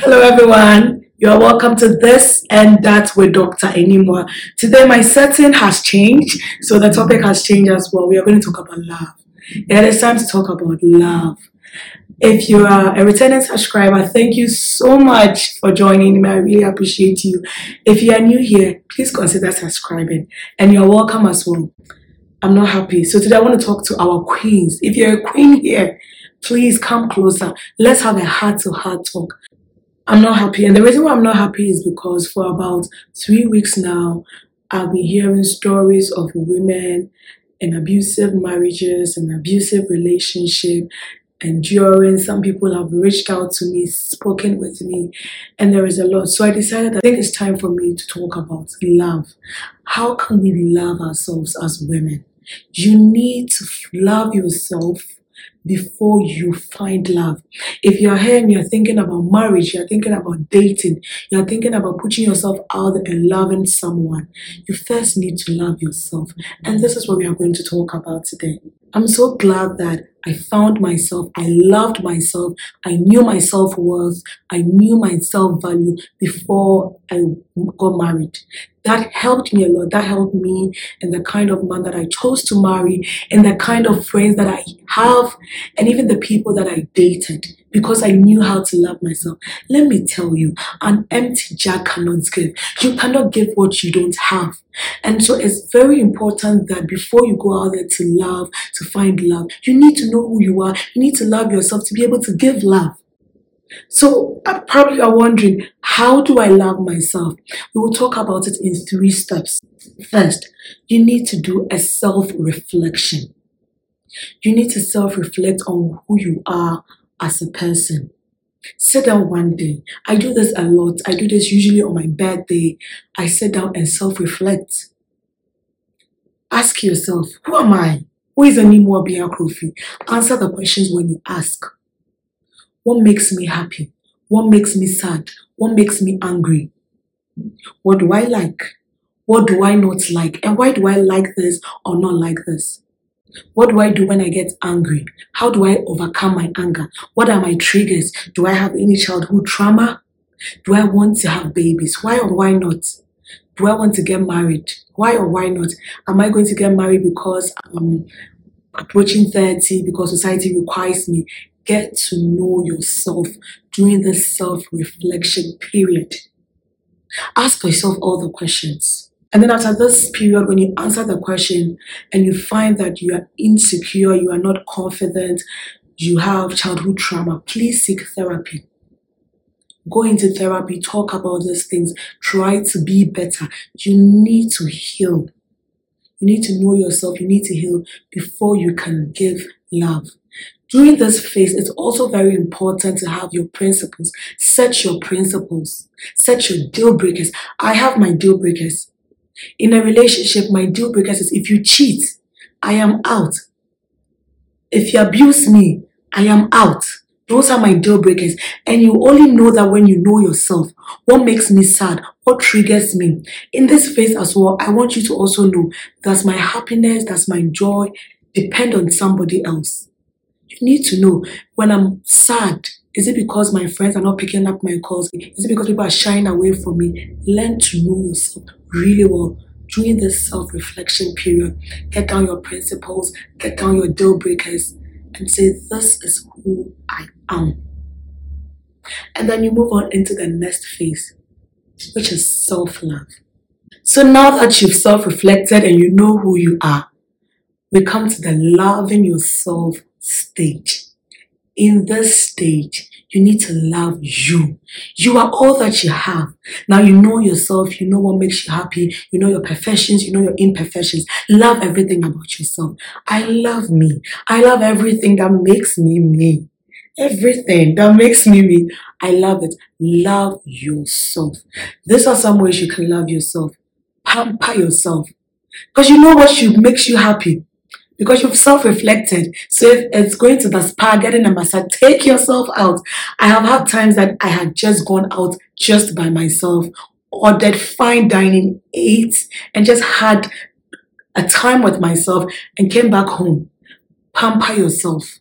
Hello, everyone. You are welcome to this and that with Dr. Animwaa. Today, my setting has changed, so the topic has changed as well. We are going to talk about love. It is time to talk about love. If you are a returning subscriber, thank you so much for joining me. I really appreciate you. If you are new here, please consider subscribing, and you're welcome as well. I'm not happy. So today I want to talk to our queens. If you're a queen here, please come closer. Let's have a heart to heart talk. I'm not happy. And the reason why I'm not happy is because for about three weeks now, I've been hearing stories of women in abusive marriages and abusive relationship enduring. Some people have reached out to me, spoken with me, and there is a lot. So I decided I think it's time for me to talk about love. How can we love ourselves as women? You need to love yourself before you find love. If you're here and you're thinking about marriage, you're thinking about dating, you're thinking about putting yourself out there and loving someone, you first need to love yourself. And this is what we are going to talk about today. I'm so glad that I found myself, I loved myself, I knew my self worth, I knew my self value before I got married. That helped me a lot. That helped me in the kind of man that I chose to marry, and the kind of friends that I have, and even the people that I dated because I knew how to love myself. Let me tell you, an empty jar cannot give. You cannot give what you don't have. And so it's very important that before you go out there to love, to find love, you need to know who you are. You need to love yourself to be able to give love. So I probably are wondering, how do I love myself? We will talk about it in three steps. First, you need to do a self-reflection. You need to self-reflect on who you are as a person. Sit down one day. I do this a lot. I do this usually on my birthday. I sit down and self-reflect. Ask yourself, who am I? Who is Animwaa Biakrofi? Answer the questions when you ask. What makes me happy? What makes me sad? What makes me angry? What do I like? What do I not like? And why do I like this or not like this? What do I do when I get angry? How do I overcome my anger? What are my triggers? Do I have any childhood trauma? Do I want to have babies? Why or why not? Do I want to get married? Why or why not? Am I going to get married because I'm approaching 30 because society requires me? Get to know yourself during this self reflection period. Ask yourself all the questions. And then after this period, when you answer the question and you find that you are insecure, you are not confident, you have childhood trauma, please seek therapy. Go into therapy, talk about these things, try to be better. You need to heal. You need to know yourself, you need to heal before you can give love. During this phase, it's also very important to have your principles. Set your principles. Set your deal breakers. I have my deal breakers. In a relationship, my deal breakers is if you cheat, I am out. If you abuse me, I am out. Those are my deal breakers. And you only know that when you know yourself. What makes me sad? What triggers me? In this phase as well, I want you to also know that my happiness, that my joy depend on somebody else. You need to know when I'm sad, is it because my friends are not picking up my calls? Is it because people are shying away from me? Learn to know yourself really well during this self-reflection period. Get down your principles, get down your deal breakers, and say, this is who I am. And then you move on into the next phase, which is self-love. So now that you've self-reflected and you know who you are, we come to the loving yourself stage. In this stage, you need to love you. You are all that you have. Now you know yourself, you know what makes you happy, you know your perfections, you know your imperfections. Love everything about yourself. I love me. I love everything that makes me me. Everything that makes me me. I love it. Love yourself. These are some ways you can love yourself. Pamper yourself. Because you know what makes you happy because you've self-reflected. So if it's going to the spa, getting a massage, take yourself out. I have had times that I had just gone out just by myself, ordered fine dining, ate, and just had a time with myself and came back home. Pamper yourself.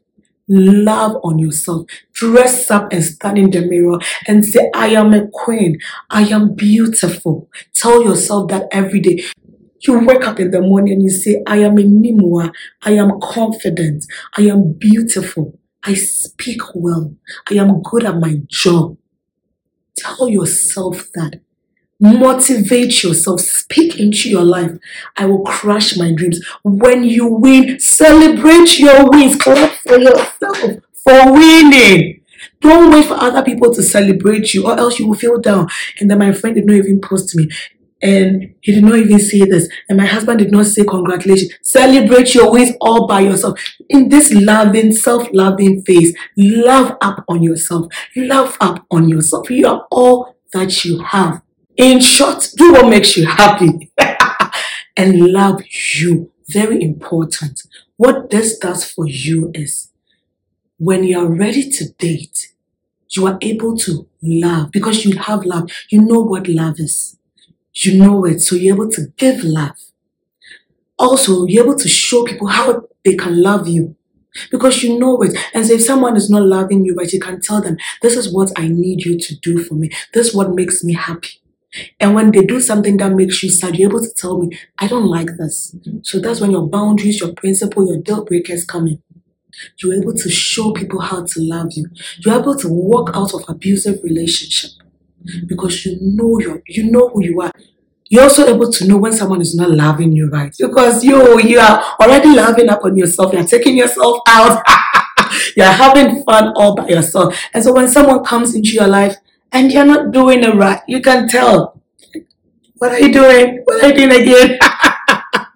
Love on yourself. Dress up and stand in the mirror and say, I am a queen. I am beautiful. Tell yourself that every day. You wake up in the morning and you say, I am Animwaa. I am confident. I am beautiful. I speak well. I am good at my job. Tell yourself that. Motivate yourself. Speak into your life. I will crush my dreams. When you win, celebrate your wins. Clap for yourself for winning. Don't wait for other people to celebrate you or else you will feel down. And then my friend did not even post me. And he did not even say this. And my husband did not say congratulations. Celebrate your wins all by yourself. In this loving, self-loving phase, love up on yourself. Love up on yourself. You are all that you have. In short, do what makes you happy. and love you. Very important. What this does for you is when you are ready to date, you are able to love because you have love. You know what love is. You know it. So you're able to give love. Also, you're able to show people how they can love you because you know it. And so if someone is not loving you, right, you can tell them, this is what I need you to do for me. This is what makes me happy. And when they do something that makes you sad, you're able to tell me, I don't like this. So that's when your boundaries, your principle, your deal breakers come in. You're able to show people how to love you. You're able to walk out of abusive relationship because you know you you know who you are. You're also able to know when someone is not loving you right because you you are already loving up on yourself. You're taking yourself out. you're having fun all by yourself. And so when someone comes into your life and you're not doing it right, you can tell. What are you doing? What are you doing again?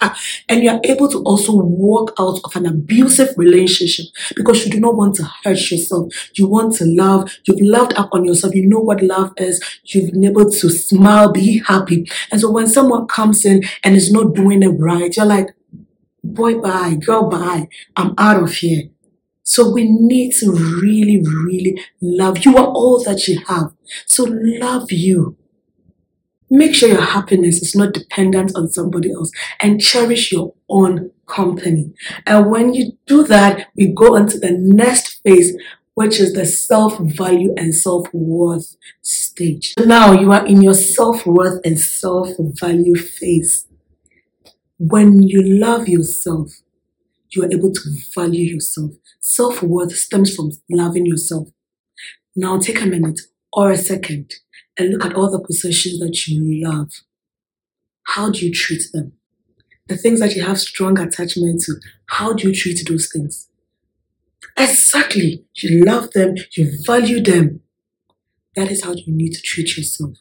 and you are able to also walk out of an abusive relationship because you do not want to hurt yourself. You want to love. You've loved up on yourself. You know what love is. You've been able to smile, be happy. And so when someone comes in and is not doing it right, you're like, boy, bye, girl, bye. I'm out of here. So we need to really, really love. You are all that you have. So love you. Make sure your happiness is not dependent on somebody else and cherish your own company. And when you do that, we go on to the next phase, which is the self value and self worth stage. Now you are in your self worth and self value phase. When you love yourself, you are able to value yourself. Self worth stems from loving yourself. Now take a minute or a second and look at all the possessions that you love. How do you treat them? The things that you have strong attachment to, how do you treat those things? Exactly. You love them, you value them. That is how you need to treat yourself.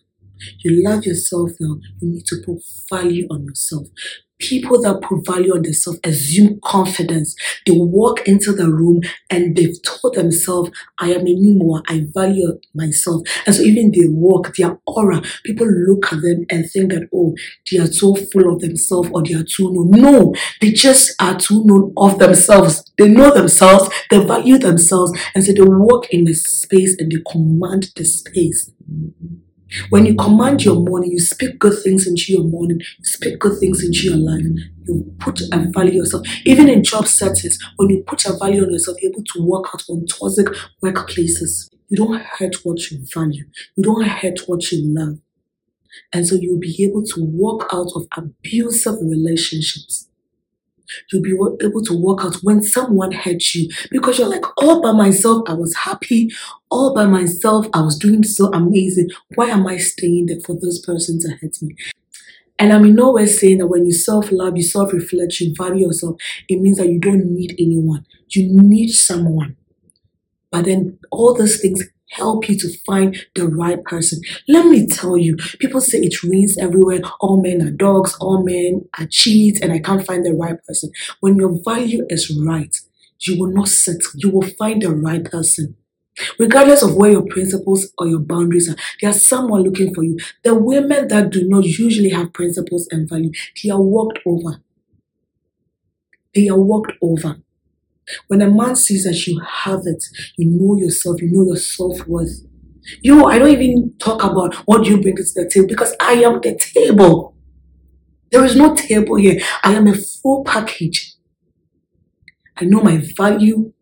You love yourself now, you need to put value on yourself. People that put value on themselves assume confidence. They walk into the room and they've told themselves, I am Animwaa, I value myself. And so even they walk, their aura, people look at them and think that, oh, they are so full of themselves or they are too known. No, they just are too known of themselves. They know themselves, they value themselves, and so they walk in the space and they command the space. When you command your morning, you speak good things into your morning, you speak good things into your life, you put a value yourself. Even in job settings, when you put a value on yourself, you're able to work out on toxic workplaces. You don't hurt what you value, you don't hurt what you love. And so you'll be able to walk out of abusive relationships. You'll be able to walk out when someone hurts you because you're like, all by myself, I was happy. All by myself, I was doing so amazing. Why am I staying there for this person to hurt me? And I'm in no way saying that when you self love, you self reflect, you value yourself, it means that you don't need anyone. You need someone. But then all those things help you to find the right person. Let me tell you, people say it rains everywhere. All men are dogs, all men are cheats, and I can't find the right person. When your value is right, you will not settle. You will find the right person. Regardless of where your principles or your boundaries are, there's someone looking for you. The women that do not usually have principles and value, they are walked over. They are walked over. When a man sees that you have it, you know yourself, you know your self worth. You, I don't even talk about what you bring to the table because I am the table. There is no table here. I am a full package. I know my value.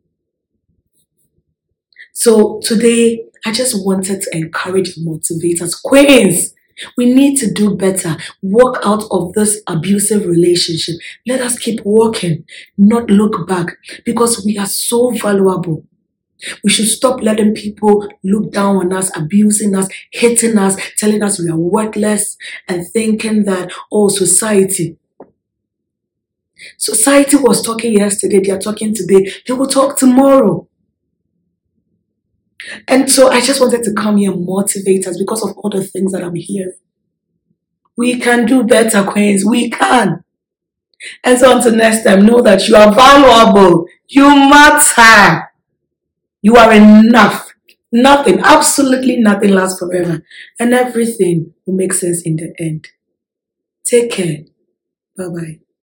So today, I just wanted to encourage and motivate us. Queens, we need to do better. Walk out of this abusive relationship. Let us keep walking, not look back, because we are so valuable. We should stop letting people look down on us, abusing us, hating us, telling us we are worthless, and thinking that, oh, society. Society was talking yesterday, they are talking today, they will talk tomorrow. And so I just wanted to come here and motivate us because of all the things that I'm hearing. We can do better, Queens. We can. And so until next time, know that you are valuable. You matter. You are enough. Nothing, absolutely nothing lasts forever. And everything will make sense in the end. Take care. Bye bye.